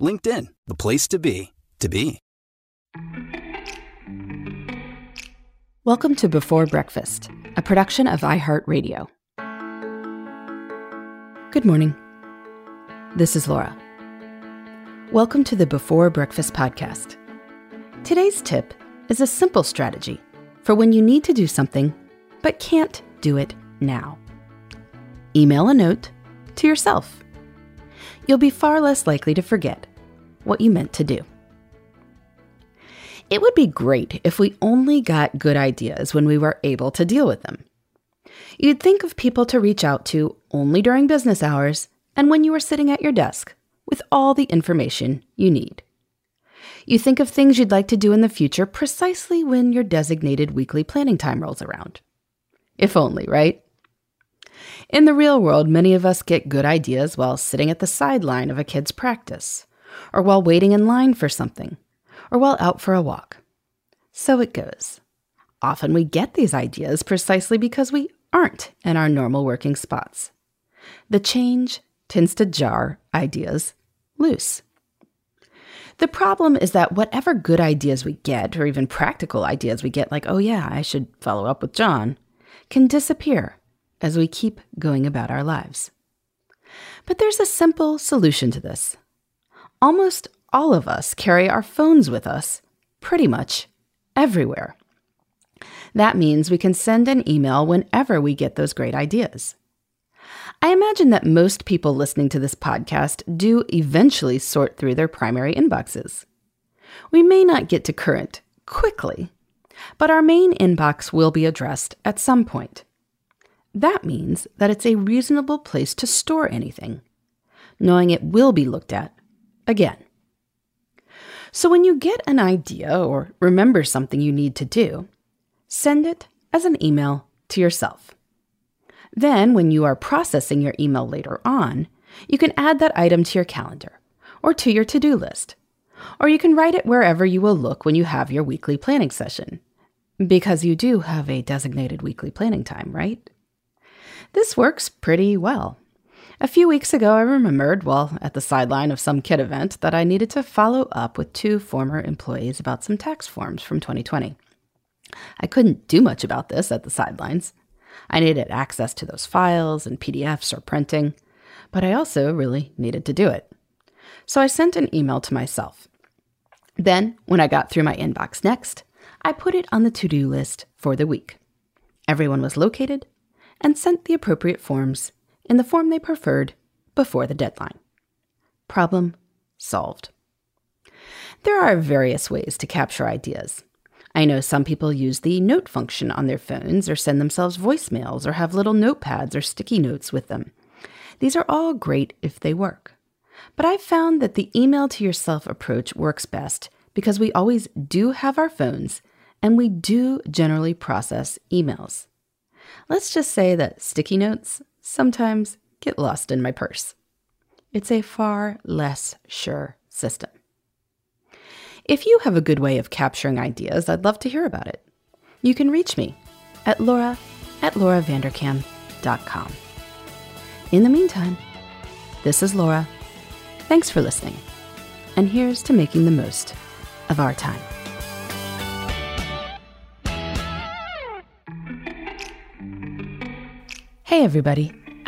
LinkedIn, the place to be, to be. Welcome to Before Breakfast, a production of iHeartRadio. Good morning. This is Laura. Welcome to the Before Breakfast podcast. Today's tip is a simple strategy for when you need to do something but can't do it now. Email a note to yourself. You'll be far less likely to forget what you meant to do. It would be great if we only got good ideas when we were able to deal with them. You'd think of people to reach out to only during business hours and when you are sitting at your desk with all the information you need. You think of things you'd like to do in the future precisely when your designated weekly planning time rolls around. If only, right? In the real world, many of us get good ideas while sitting at the sideline of a kid's practice, or while waiting in line for something, or while out for a walk. So it goes. Often we get these ideas precisely because we aren't in our normal working spots. The change tends to jar ideas loose. The problem is that whatever good ideas we get, or even practical ideas we get, like, oh yeah, I should follow up with John, can disappear as we keep going about our lives. But there's a simple solution to this. Almost all of us carry our phones with us pretty much everywhere. That means we can send an email whenever we get those great ideas. I imagine that most people listening to this podcast do eventually sort through their primary inboxes. We may not get to current quickly, but our main inbox will be addressed at some point. That means that it's a reasonable place to store anything, knowing it will be looked at again. So when you get an idea or remember something you need to do, send it as an email to yourself. Then, when you are processing your email later on, you can add that item to your calendar or to your to do list. Or you can write it wherever you will look when you have your weekly planning session. Because you do have a designated weekly planning time, right? This works pretty well. A few weeks ago, I remembered, while at the sideline of some kid event, that I needed to follow up with two former employees about some tax forms from 2020. I couldn't do much about this at the sidelines. I needed access to those files and PDFs or printing, but I also really needed to do it. So I sent an email to myself. Then, when I got through my inbox next, I put it on the to do list for the week. Everyone was located, and sent the appropriate forms in the form they preferred before the deadline. Problem solved. There are various ways to capture ideas. I know some people use the note function on their phones or send themselves voicemails or have little notepads or sticky notes with them. These are all great if they work. But I've found that the email to yourself approach works best because we always do have our phones and we do generally process emails. Let's just say that sticky notes sometimes get lost in my purse. It's a far less sure system. If you have a good way of capturing ideas, I'd love to hear about it. You can reach me at laura at lauravanderkam.com. In the meantime, this is Laura. Thanks for listening. And here's to making the most of our time. Hey, everybody.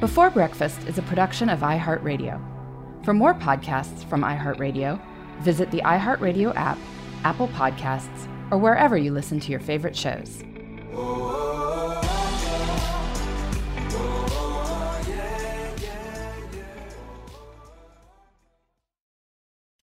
Before Breakfast is a production of iHeartRadio. For more podcasts from iHeartRadio, visit the iHeartRadio app, Apple Podcasts, or wherever you listen to your favorite shows.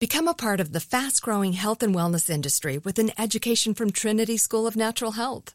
Become a part of the fast growing health and wellness industry with an education from Trinity School of Natural Health.